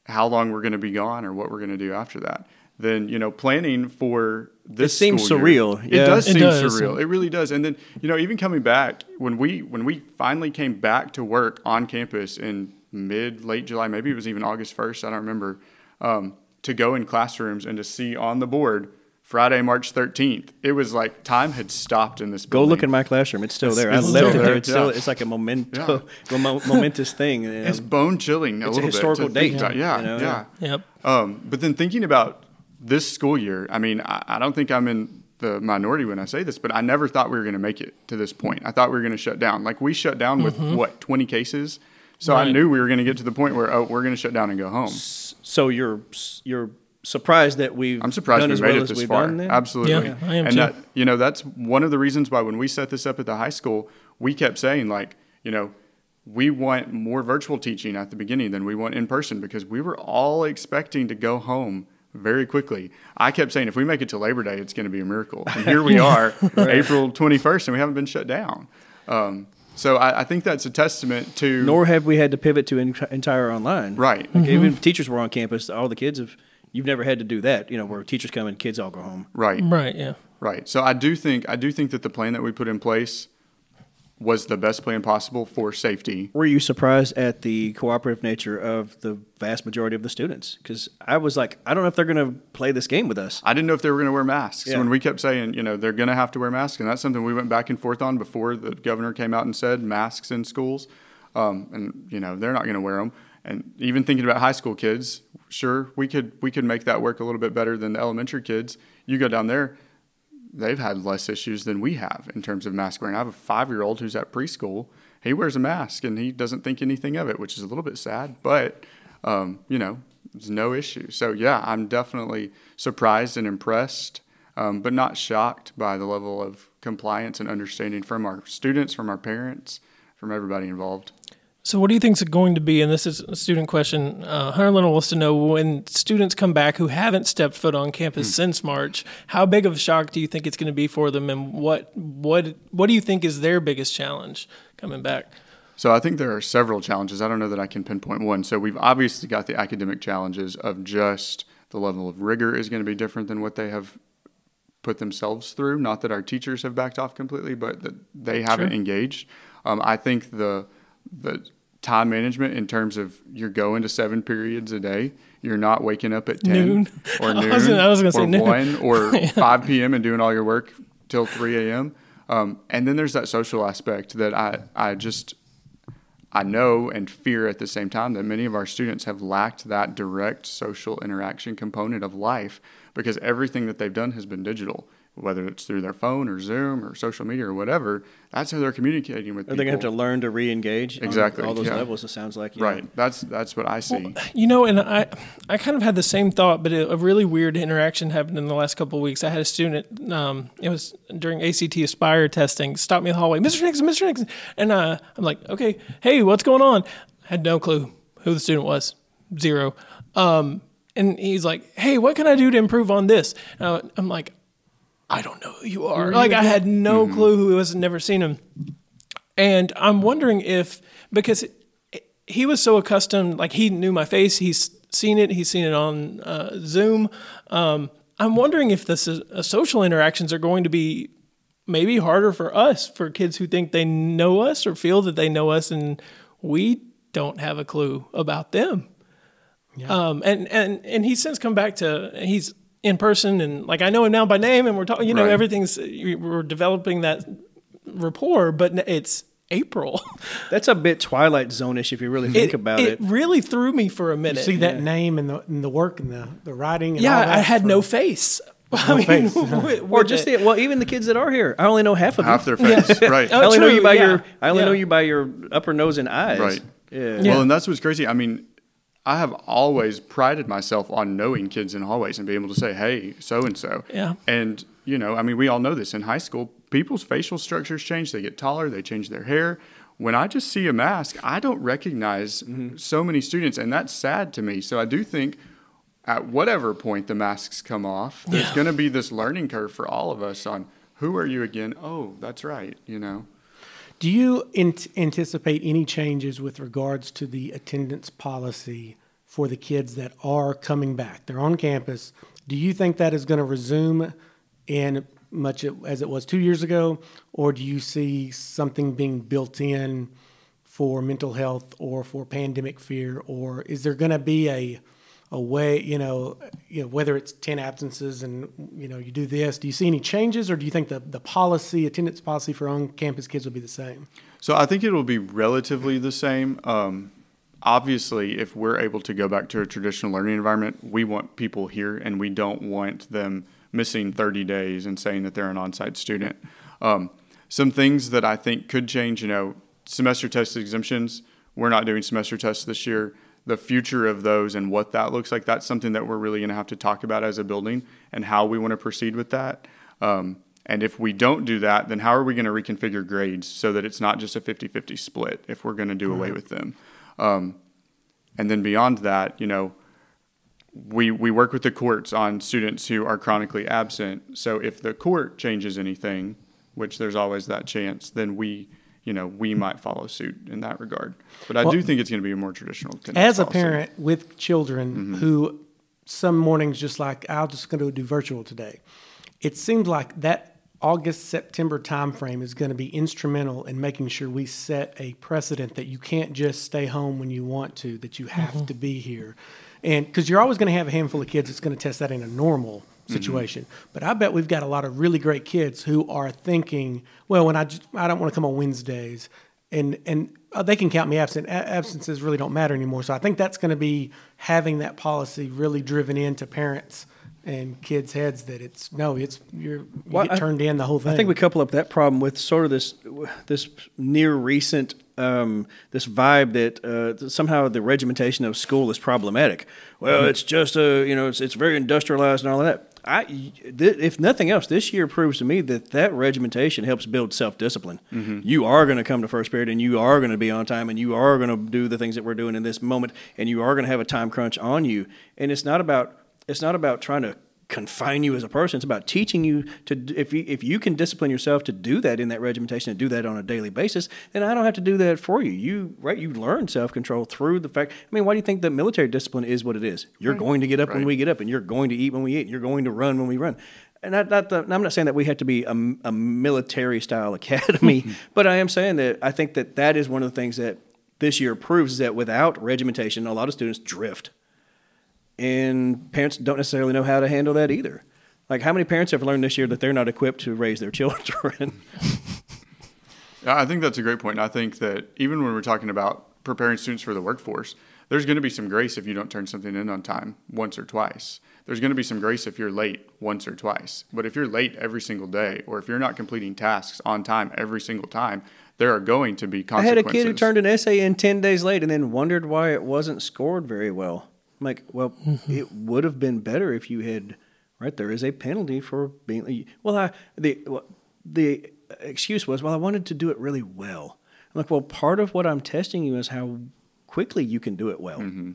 how long we're going to be gone or what we're going to do after that. Then you know, planning for this seems school year- surreal. It does It seem does. surreal. It really does. And then you know, even coming back when we when we finally came back to work on campus in mid late July, maybe it was even August first. I don't remember. Um, to go in classrooms and to see on the board Friday, March 13th. It was like time had stopped in this building. Go look in my classroom; it's still there. I it's left it there. there, It's still it's like a memento, mo- momentous thing. you know. It's bone chilling a It's a historical bit. to think date, about- Yeah, you know? yeah. Yep. Um, but then thinking about this school year, I mean, I, I don't think I'm in the minority when I say this, but I never thought we were going to make it to this point. I thought we were going to shut down. Like we shut down with mm-hmm. what 20 cases, so I knew we were going to get to the point where oh, we're going to shut down and go home. so you're you're surprised that we've I'm surprised done we as made well it this far. Absolutely. Yeah, I am and too. that you know that's one of the reasons why when we set this up at the high school, we kept saying like you know we want more virtual teaching at the beginning than we want in person because we were all expecting to go home very quickly. I kept saying if we make it to Labor Day, it's going to be a miracle. And here we are, April 21st, and we haven't been shut down. Um, so I, I think that's a testament to Nor have we had to pivot to en- entire online. right. Like, Even if teachers were on campus, all the kids have. You've never had to do that, you know, where teachers come and kids all go home. Right. Right. Yeah. Right. So I do think I do think that the plan that we put in place was the best plan possible for safety. Were you surprised at the cooperative nature of the vast majority of the students? Because I was like, I don't know if they're going to play this game with us. I didn't know if they were going to wear masks. Yeah. When we kept saying, you know, they're going to have to wear masks, and that's something we went back and forth on before the governor came out and said masks in schools, um, and you know they're not going to wear them. And even thinking about high school kids, sure we could we could make that work a little bit better than the elementary kids. You go down there, they've had less issues than we have in terms of mask wearing. I have a five year old who's at preschool. He wears a mask and he doesn't think anything of it, which is a little bit sad, but um, you know, there's no issue. So yeah, I'm definitely surprised and impressed, um, but not shocked by the level of compliance and understanding from our students, from our parents, from everybody involved. So, what do you think is going to be? And this is a student question. Uh, Hunter Little wants to know when students come back who haven't stepped foot on campus since March, how big of a shock do you think it's going to be for them, and what what what do you think is their biggest challenge coming back? So I think there are several challenges. I don't know that I can pinpoint one. So we've obviously got the academic challenges of just the level of rigor is going to be different than what they have put themselves through. Not that our teachers have backed off completely, but that they haven't engaged. Um, I think the the time management in terms of you're going to seven periods a day. You're not waking up at ten Noon. or I noon was I was gonna say or noon. one or five p.m. and doing all your work till three a.m. Um, and then there's that social aspect that I I just I know and fear at the same time that many of our students have lacked that direct social interaction component of life because everything that they've done has been digital, whether it's through their phone or Zoom or social media or whatever. That's how they're communicating with Are people. they going to have to learn to re-engage? on Exactly, all those yeah. levels. It sounds like you know. Right. That's that's what I see. You know, and I, I kind of had the same thought, but a, a really weird interaction happened in the last couple of weeks. I had a student, um, it was during ACT Aspire testing, stop me in the hallway, Mr. Nixon, Mr. Nixon. And uh, I'm like, okay, hey, what's going on? Had no clue who the student was, zero. Um, and he's like, hey, what can I do to improve on this? Uh, I'm like, I don't know who you are. Like, I had no clue who he was, never seen him. And I'm wondering if, because he was so accustomed, like he knew my face, he's seen it, he's seen it on uh, Zoom. Um, I'm wondering if the uh, social interactions are going to be maybe harder for us, for kids who think they know us or feel that they know us, and we don't have a clue about them. Um, and, and, and he's since come back to, he's in person and like I know him now by name and we're talking, you know, Right. everything's, we're developing that rapport, but it's April. That's a bit Twilight Zone-ish if you really think about it. It really threw me for a minute. See that name and the and the work and the, the writing. And Yeah, all that I had for- no face. I mean, face. with- Or just the, well, even the kids that are here, I only know half of them. Half them. their face. Right. Oh, I only know you by yeah. your I only Yeah. know you by your upper nose and eyes. Right. Yeah. Yeah. Well, and that's what's crazy. I mean, I have always prided myself on knowing kids in hallways and being able to say, "Hey, so and so." Yeah. And you know, I mean, we all know this in high school. People's facial structures change. They get taller. They change their hair. When I just see a mask, I don't recognize mm-hmm. so many students, and that's sad to me. So I do think. At whatever point the masks come off, there's Yeah. going to be this learning curve for all of us on who are you again? Oh, that's right. You know, Do you ant- anticipate any changes with regards to the attendance policy for the kids that are coming back? They're on campus. Do you think that is going to resume in much as it was two years ago, or do you see something being built in for mental health or for pandemic fear, or is there going to be a a way, you know, you know, whether it's 10 absences and, you know, you do this, do you see any changes or do you think the, the policy, attendance policy for on campus kids will be the same? So I think it will be relatively the same. Um, obviously, if we're able to go back to a traditional learning environment, we want people here and we don't want them missing 30 days and saying that they're an on site student. Um, some things that I think could change, you know, semester test exemptions. We're not doing semester tests this year. The future of those and what that looks like, that's something that we're really going to have to talk about as a building and how we want to proceed with that. Um, and if we don't do that, then how are we going to reconfigure grades so that it's not just a 50 50 split if we're going to do away with them? Um, and then beyond that, you know, we, we work with the courts on students who are chronically absent. So if the court changes anything, which there's always that chance, then we, you know, we might follow suit in that regard. But I Well, do think it's going to be a more traditional. As a policy. parent with children who some mornings just like, I'll just going to do virtual today. It seems like that August, September timeframe is going to be instrumental in making sure we set a precedent that you can't just stay home when you want to, that you have to be here. And because you're always going to have a handful of kids that's going to test that in a normal situation. But I bet we've got a lot of really great kids who are thinking, well, when I just, I don't want to come on Wednesdays, and and uh, they can count me absent. A- absences really don't matter anymore. So I think that's going to be having that policy really driven into parents and kids' heads that it's no, it's you're you Well, get I- turned in the whole thing. I think we couple up that problem with sort of this this near recent um, this vibe that uh, somehow the regimentation of school is problematic. Well, it's just a you know it's it's very industrialized and all of that. I, th- if nothing else, this year proves to me that that regimentation helps build self discipline. You are going to come to first period, and you are going to be on time, and you are going to do the things that we're doing in this moment, and you are going to have a time crunch on you. And it's not about it's not about trying to confine you as a person. It's about teaching you to if you if you can discipline yourself to do that in that regimentation and do that on a daily basis, then I don't have to do that for you. You right you learn self control through the fact. I mean, why do you think that military discipline is what it is? You're going to get up when we get up, and you're going to eat when we eat, and you're going to run when we run. And not, not the, I'm not saying that we have to be a, a military style academy, but I am saying that I think that that is one of the things that this year proves is that without regimentation, a lot of students drift and parents don't necessarily know how to handle that either. Like, how many parents have learned this year that they're not equipped to raise their children? I think that's a great point. And I think that even when we're talking about preparing students for the workforce, there's going to be some grace if you don't turn something in on time once or twice. There's going to be some grace if you're late once or twice. But if you're late every single day, or if you're not completing tasks on time every single time, there are going to be consequences. I had a kid who turned an essay in 10 days late and then wondered why it wasn't scored very well. I'm like, well, mm-hmm. it would have been better if you had, right? There is a penalty for being, well, I, the, well, the excuse was, well, I wanted to do it really well. I'm like, well, part of what I'm testing you is how quickly you can do it well. Mm-hmm.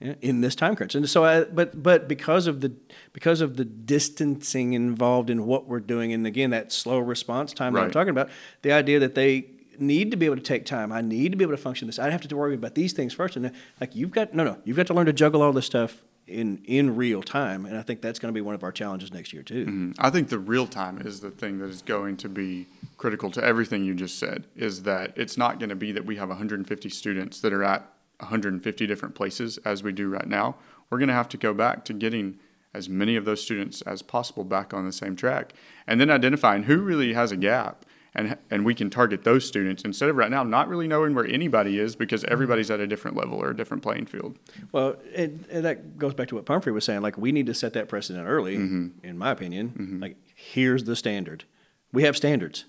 yeah, in this time crunch. And so, I, but but because of the because of the distancing involved in what we're doing, and again that slow response time that I'm talking about, the idea that they need to be able to take time. I need to be able to function this. I have to worry about these things first, and then, like you've got no no, you've got to learn to juggle all this stuff in in real time, and I think that's going to be one of our challenges next year too. Mm, I think the real time is the thing that is going to be critical to everything you just said. Is that it's not going to be that we have 150 students that are at 150 different places as we do right now. We're going to have to go back to getting as many of those students as possible back on the same track, and then identifying who really has a gap. And, and we can target those students instead of right now not really knowing where anybody is because mm-hmm. everybody's at a different level or a different playing field. Well, and, and that goes back to what Pumphrey was saying. Like, we need to set that precedent early, mm-hmm. in my opinion. Mm-hmm. Like, here's the standard. We have standards.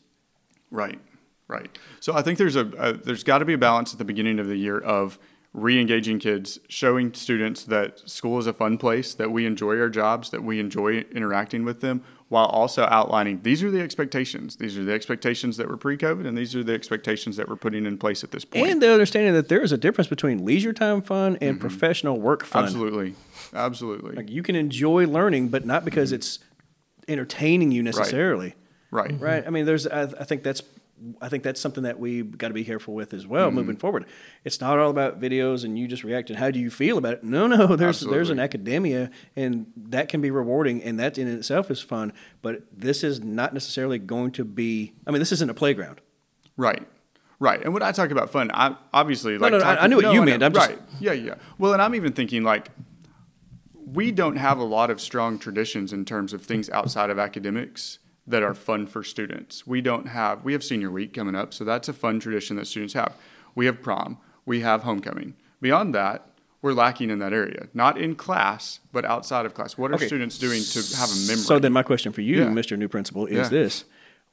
Right, right. So I think there's a, a there's got to be a balance at the beginning of the year of re-engaging kids, showing students that school is a fun place, that we enjoy our jobs, that we enjoy interacting with them, while also outlining these are the expectations. These are the expectations that were pre-COVID, and these are the expectations that we're putting in place at this point. And the understanding that there is a difference between leisure time fun and mm-hmm. professional work fun. absolutely, absolutely, Like, you can enjoy learning, but not because mm-hmm. it's entertaining you necessarily. right. Right. I mean, there's. I, I think that's. I think that's something that we got to be careful with as well moving mm. forward. It's not all about videos and you just react and how do you feel about it. No, no. There's there's an academia and that can be rewarding and that in itself is fun. But this is not necessarily going to be. I mean, this isn't a playground. Right. Right. And when I talk about fun, I obviously like no, no, I- talking- I knew what you know. meant. I'm just- right. Yeah, yeah. Well, and I'm even thinking like we don't have a lot of strong traditions in terms of things outside of academics that are fun for students. We don't have, we have senior week coming up, so that's a fun tradition that students have. We have prom, we have homecoming. Beyond that, we're lacking in that area, not in class, but outside of class. What are Okay. students doing to have a memory? So then, my question for you, Yeah. Mr. New Principal, is Yeah. this: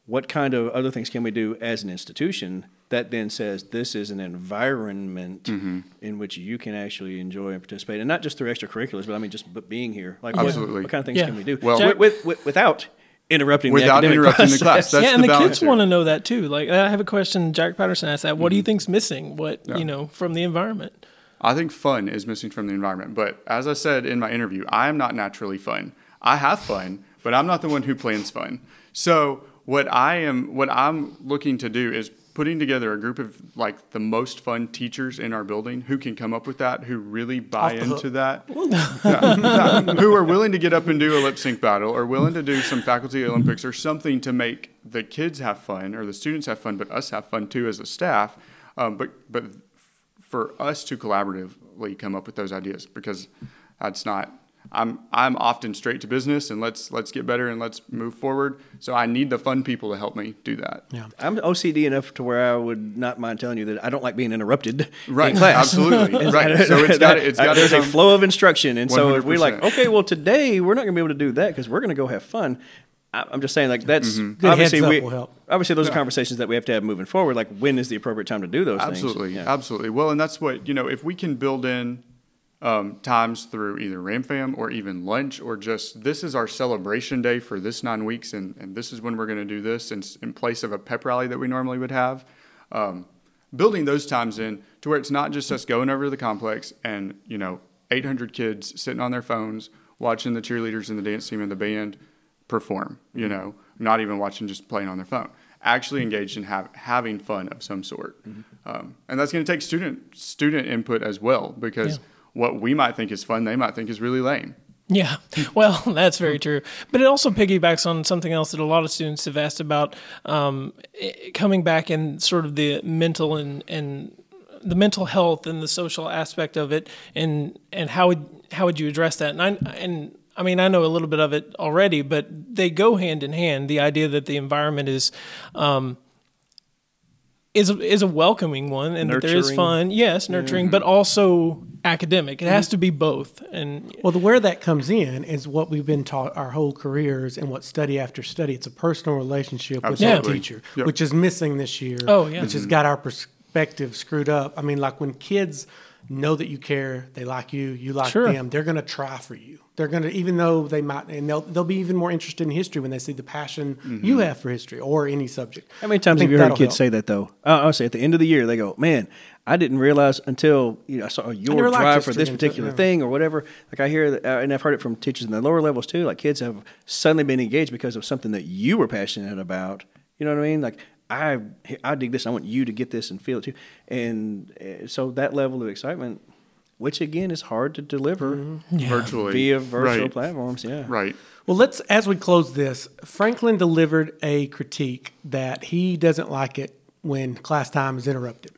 What kind of other things can we do as an institution that then says this is an environment Mm-hmm. in which you can actually enjoy and participate, and not just through extracurriculars, but I mean just b- being here? Like, what- Absolutely. What, kind of things Yeah. can we do? Well- with, with, with, without interrupting the without academic interrupting the class. That's yeah, and the, the, kids want to know that too. Like I have a question. Jack Patterson asked that. What do Mm-hmm. you think's missing? What you know from the environment? I think fun is missing from the environment. But as I said in my interview, I am not naturally fun. I have fun, but I'm not the one who plans fun. So what I am, what I'm looking to do is putting together a group of like the most fun teachers in our building who can come up with that, who really buy into that, Yeah, yeah, who are willing to get up and do a lip sync battle, or willing to do some faculty Olympics or something to make the kids have fun or the students have fun, but us have fun too as a staff. Um, but but for us to collaboratively come up with those ideas because that's not I'm I'm often straight to business and let's let's get better and let's move forward. So I need the fun people to help me do that. Yeah. I'm OCD enough to where I would not mind telling you that I don't like being interrupted Right, in class. absolutely. right. So it's got it's got there's a flow of instruction, and so if we're like, okay, well today we're not going to be able to do that because we're going to go have fun. I- I'm just saying, like that's Mm-hmm. Good obviously heads up we, will help. obviously those are conversations that we have to have moving forward. Like when is the appropriate time to do those Absolutely, things? Yeah. absolutely. Well, and that's what you know. If we can build in um, times through either RamFam or even lunch, or just this is our celebration day for this nine weeks, and, and this is when we're going to do this, in, in place of a pep rally that we normally would have. Um, building those times in to where it's not just us going over to the complex and you know 800 kids sitting on their phones watching the cheerleaders and the dance team and the band perform. You know, not even watching, just playing on their phone. Actually engaged in have, having fun of some sort, um, and that's going to take student student input as well because Yeah. What we might think is fun, they might think is really lame. Yeah, well, that's very true. But it also piggybacks on something else that a lot of students have asked about um, coming back and sort of the mental and, and the mental health and the social aspect of it, and and how would how would you address that? And I, and I mean, I know a little bit of it already, but they go hand in hand. The idea that the environment is. Um, is a, is a welcoming one and that there is fun yes nurturing but also academic it mm-hmm. has to be both and Well, the where that comes in is what we've been taught our whole careers and what study after study. It's a personal relationship with that Absolutely. teacher, Yep. which is missing this year. Oh, yeah. Which has mm-hmm. got our perspective screwed up. I mean, like when kids know that you care, they like you, you like Sure. them, they're going to try for you. They're going to, even though they might, and they'll, they'll be even more interested in history when they see the passion mm-hmm. you have for history or any subject. How many times have you heard kids help. say that though? Uh, honestly, at the end of the year, they go, "Man, I didn't realize until you know I saw your never drive for this until- particular yeah. thing or whatever." Like I hear, that, uh, and I've heard it from teachers in the lower levels too. Like kids have suddenly been engaged because of something that you were passionate about. You know what I mean? Like I, I dig this. I want you to get this and feel it too. And uh, so that level of excitement, which again is hard to deliver Virtually via virtual right. platforms. Yeah. Right. Well, let's as we close this, Franklin delivered a critique that he doesn't like it when class time is interrupted.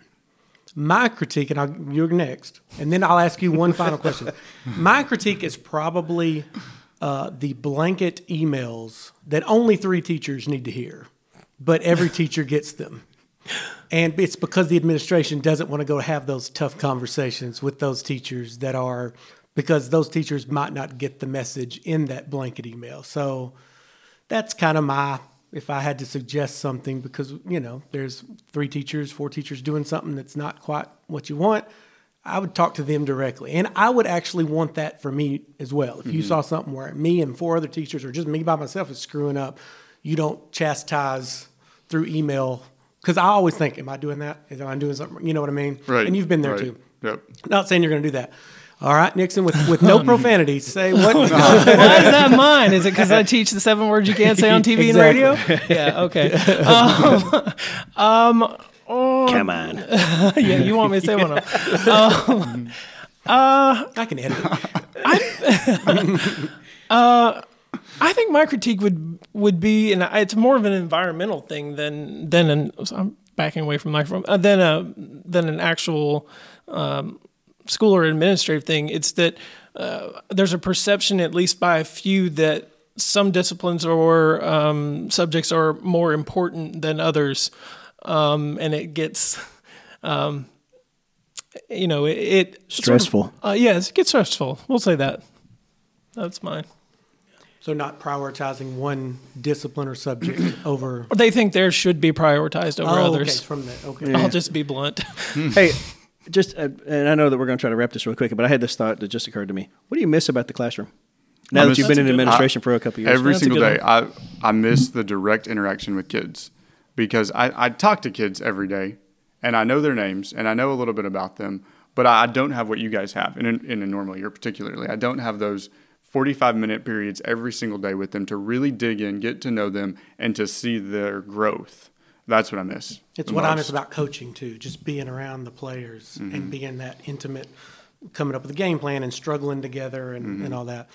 My critique, and I'll, you're next, and then I'll ask you one final question. My critique is probably uh, the blanket emails that only three teachers need to hear, but every teacher gets them. And it's because the administration doesn't want to go have those tough conversations with those teachers that are, because those teachers might not get the message in that blanket email. So that's kind of my, if I had to suggest something, because, you know, there's three teachers, four teachers doing something that's not quite what you want. I would talk to them directly. And I would actually want that for me as well. If you mm-hmm. saw something where me and four other teachers or just me by myself is screwing up, you don't chastise through email. Because I always think, am I doing that? Am I doing something? You know what I mean? Right. And you've been there right. too. Yep. Not saying you're going to do that. All right, Nixon, with, with no profanity, say what? Why is that mine? Is it because I teach the seven words you can't say on TV and radio? Yeah, okay. Um, Come on. yeah, you want me to say one of them. I can edit it. I think my critique would would be, and it's more of an environmental thing than than an. I'm backing away from the microphone. Uh, than a than an actual um, school or administrative thing. It's that uh, there's a perception, at least by a few, that some disciplines or um, subjects are more important than others, um, and it gets, um, you know, it, it Stressful. Sort of, uh, yeah, it gets stressful. We'll say that. That's mine. So not prioritizing one discipline or subject over. They think theirs should be prioritized over oh, others. okay, from that. Okay. I'll just be blunt. hey, just uh, and I know that we're going to try to wrap this real quick, but I had this thought that just occurred to me. What do you miss about the classroom? Now I that you've been in That's a good- administration for a couple of years, Every single good day, I, I miss the direct interaction with kids because I, I talk to kids every day and I know their names and I know a little bit about them, but I don't have what you guys have in a, in a normal year, particularly. I don't have those 45 minute periods every single day with them to really dig in, get to know them, and to see their growth. That's what I miss. It's what I miss about coaching too, just being around the players Mm-hmm. and being that intimate, coming up with a game plan and struggling together and, Mm-hmm. and all that.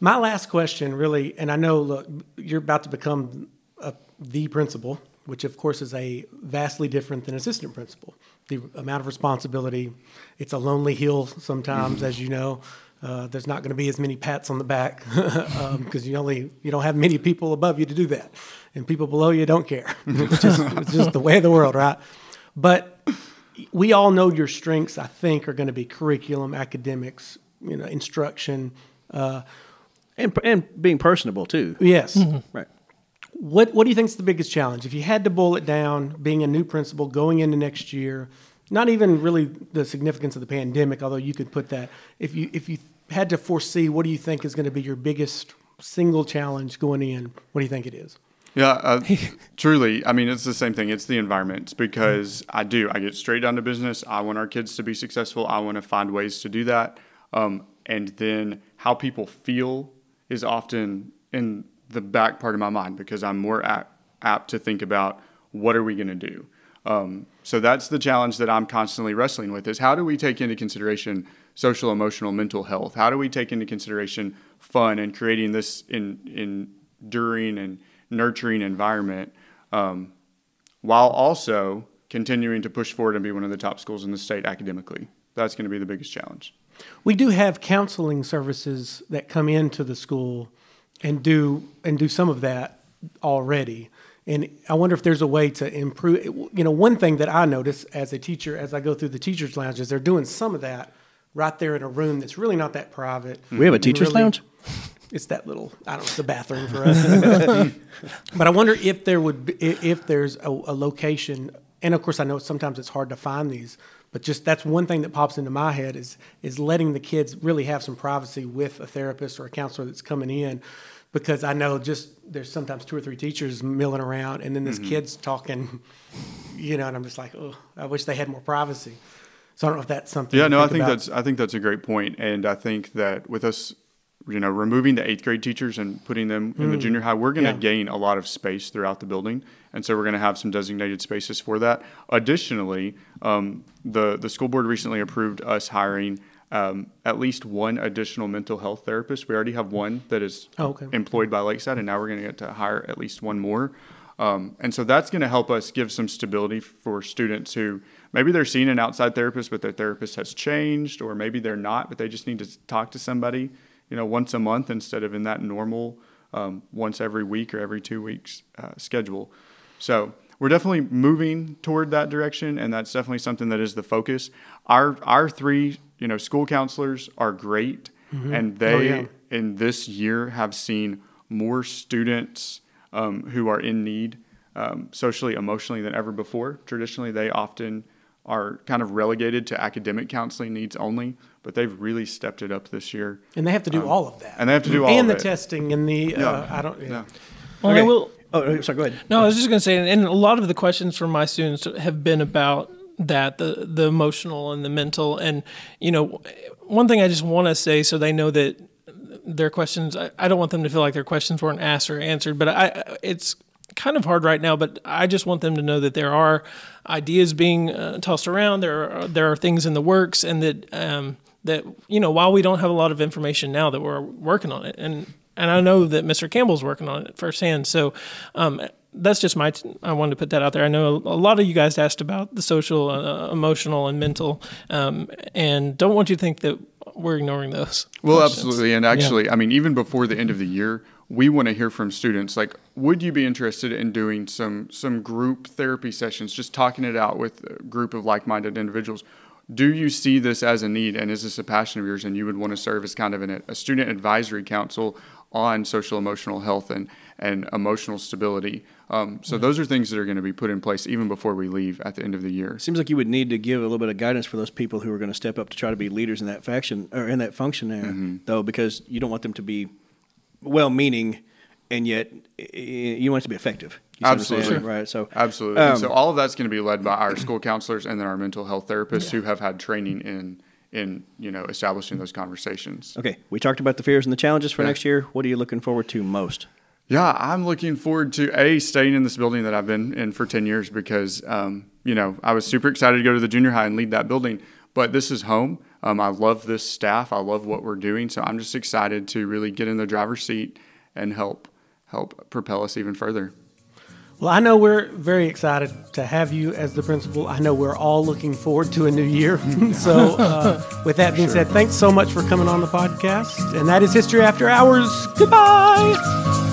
My last question, really, and I know, look, you're about to become a, the principal, which of course is a vastly different than assistant principal. The amount of responsibility, it's a lonely hill sometimes, Mm-hmm. as you know. Uh, there's not going to be as many pats on the back because you only you don't have many people above you to do that, and people below you don't care. it's, just, it's just the way of the world, right? But we all know your strengths. I think are going to be curriculum, academics, you know, instruction. Uh, and and being personable too. yes. Right. What What do you think is the biggest challenge? If you had to boil it down, being a new principal going into next year, not even really the significance of the pandemic, although you could put that. If you if you had to foresee, what do you think is going to be your biggest single challenge going in? What do you think it is? Yeah, uh, truly. I mean, it's the same thing. It's the environment because I do. I get straight down to business. I want our kids to be successful. I want to find ways to do that. Um, and then how people feel is often in the back part of my mind because I'm more apt, apt to think about what are we going to do. Um, so that's the challenge that I'm constantly wrestling with: is how do we take into consideration social, emotional, mental health? How do we take into consideration fun and creating this in, enduring and nurturing environment, um, while also continuing to push forward and be one of the top schools in the state academically? That's going to be the biggest challenge. We do have counseling services that come into the school and do and do some of that already. And I wonder if there's a way to improve. You know, one thing that I notice as a teacher, as I go through the teachers' lounge, is they're doing some of that right there in a room that's really not that private. We have a teachers' really- lounge. It's that little, I don't know, it's the bathroom for us. but I wonder if there would, be, if there's a, a location, and of course I know sometimes it's hard to find these, but just that's one thing that pops into my head is is letting the kids really have some privacy with a therapist or a counselor that's coming in, because I know just there's sometimes two or three teachers milling around, and then this mm-hmm. kid's talking, you know, and I'm just like, oh, I wish they had more privacy. So I don't know if that's something. Yeah, no, I think about. that's I think that's a great point, and I think that with us, you know, removing the eighth grade teachers and putting them in the junior high, we're going to Yeah. gain a lot of space throughout the building, and so we're going to have some designated spaces for that. Additionally, um, the the school board recently approved us hiring. Um, at least one additional mental health therapist. We already have one that is Oh, okay. employed by Lakeside, and now we're going to get to hire at least one more. Um, and so that's going to help us give some stability for students who maybe they're seeing an outside therapist, but their therapist has changed, or maybe they're not, but they just need to talk to somebody, you know, once a month instead of in that normal um, once every week or every two weeks uh, schedule. So we're definitely moving toward that direction, and that's definitely something that is the focus. Our our three, you know, school counselors are great, and they Oh, yeah. in this year have seen more students um, who are in need um, socially, emotionally than ever before. Traditionally, they often are kind of relegated to academic counseling needs only, but they've really stepped it up this year, and they have to do all of that, Um, and they have to do all of that. and of the it. testing and the uh, I don't. Yeah. Well, Okay. I will. Oh, sorry. Go ahead. No, I was just going to say, and a lot of the questions from my students have been about that the the emotional and the mental, and you know, one thing I just want to say so they know that their questions. I, I don't want them to feel like their questions weren't asked or answered, but I it's kind of hard right now. But I just want them to know that there are ideas being uh, tossed around. There are there are things in the works, and that um, that you know while we don't have a lot of information now, that we're working on it, and and I know that Mr. Campbell's working on it firsthand. So um, that's just my. T- I wanted to put that out there. I know a, lot of you guys asked about the social, uh, emotional, and mental, um, and don't want you to think that we're ignoring those. Well, questions. absolutely. And actually, I mean, even before the end of the year, we want to hear from students. Like, would you be interested in doing some some group therapy sessions, just talking it out with a group of like-minded individuals? Do you see this as a need, and is this a passion of yours, and you would want to serve as kind of an, a student advisory council on social emotional health and and emotional stability? Um, so those are things that are going to be put in place even before we leave at the end of the year. Seems like you would need to give a little bit of guidance for those people who are going to step up to try to be leaders in that faction or in that function there, Mm-hmm. though, because you don't want them to be well-meaning and yet eh, you want it to be effective. You see what I'm saying? Absolutely. right? So Absolutely. Um, so all of that's going to be led by our school counselors and then our mental health therapists who have had training in in you know establishing those conversations. Okay, we talked about the fears and the challenges for Yeah. next year. What are you looking forward to most? Yeah, I'm looking forward to a staying in this building that I've been in for ten years because um, you know I was super excited to go to the junior high and lead that building. But this is home. Um, I love this staff. I love what we're doing. So I'm just excited to really get in the driver's seat and help help propel us even further. Well, I know we're very excited to have you as the principal. I know we're all looking forward to a new year. so, uh, with that being said, thanks so much for coming on the podcast. And that is History After Hours. Goodbye.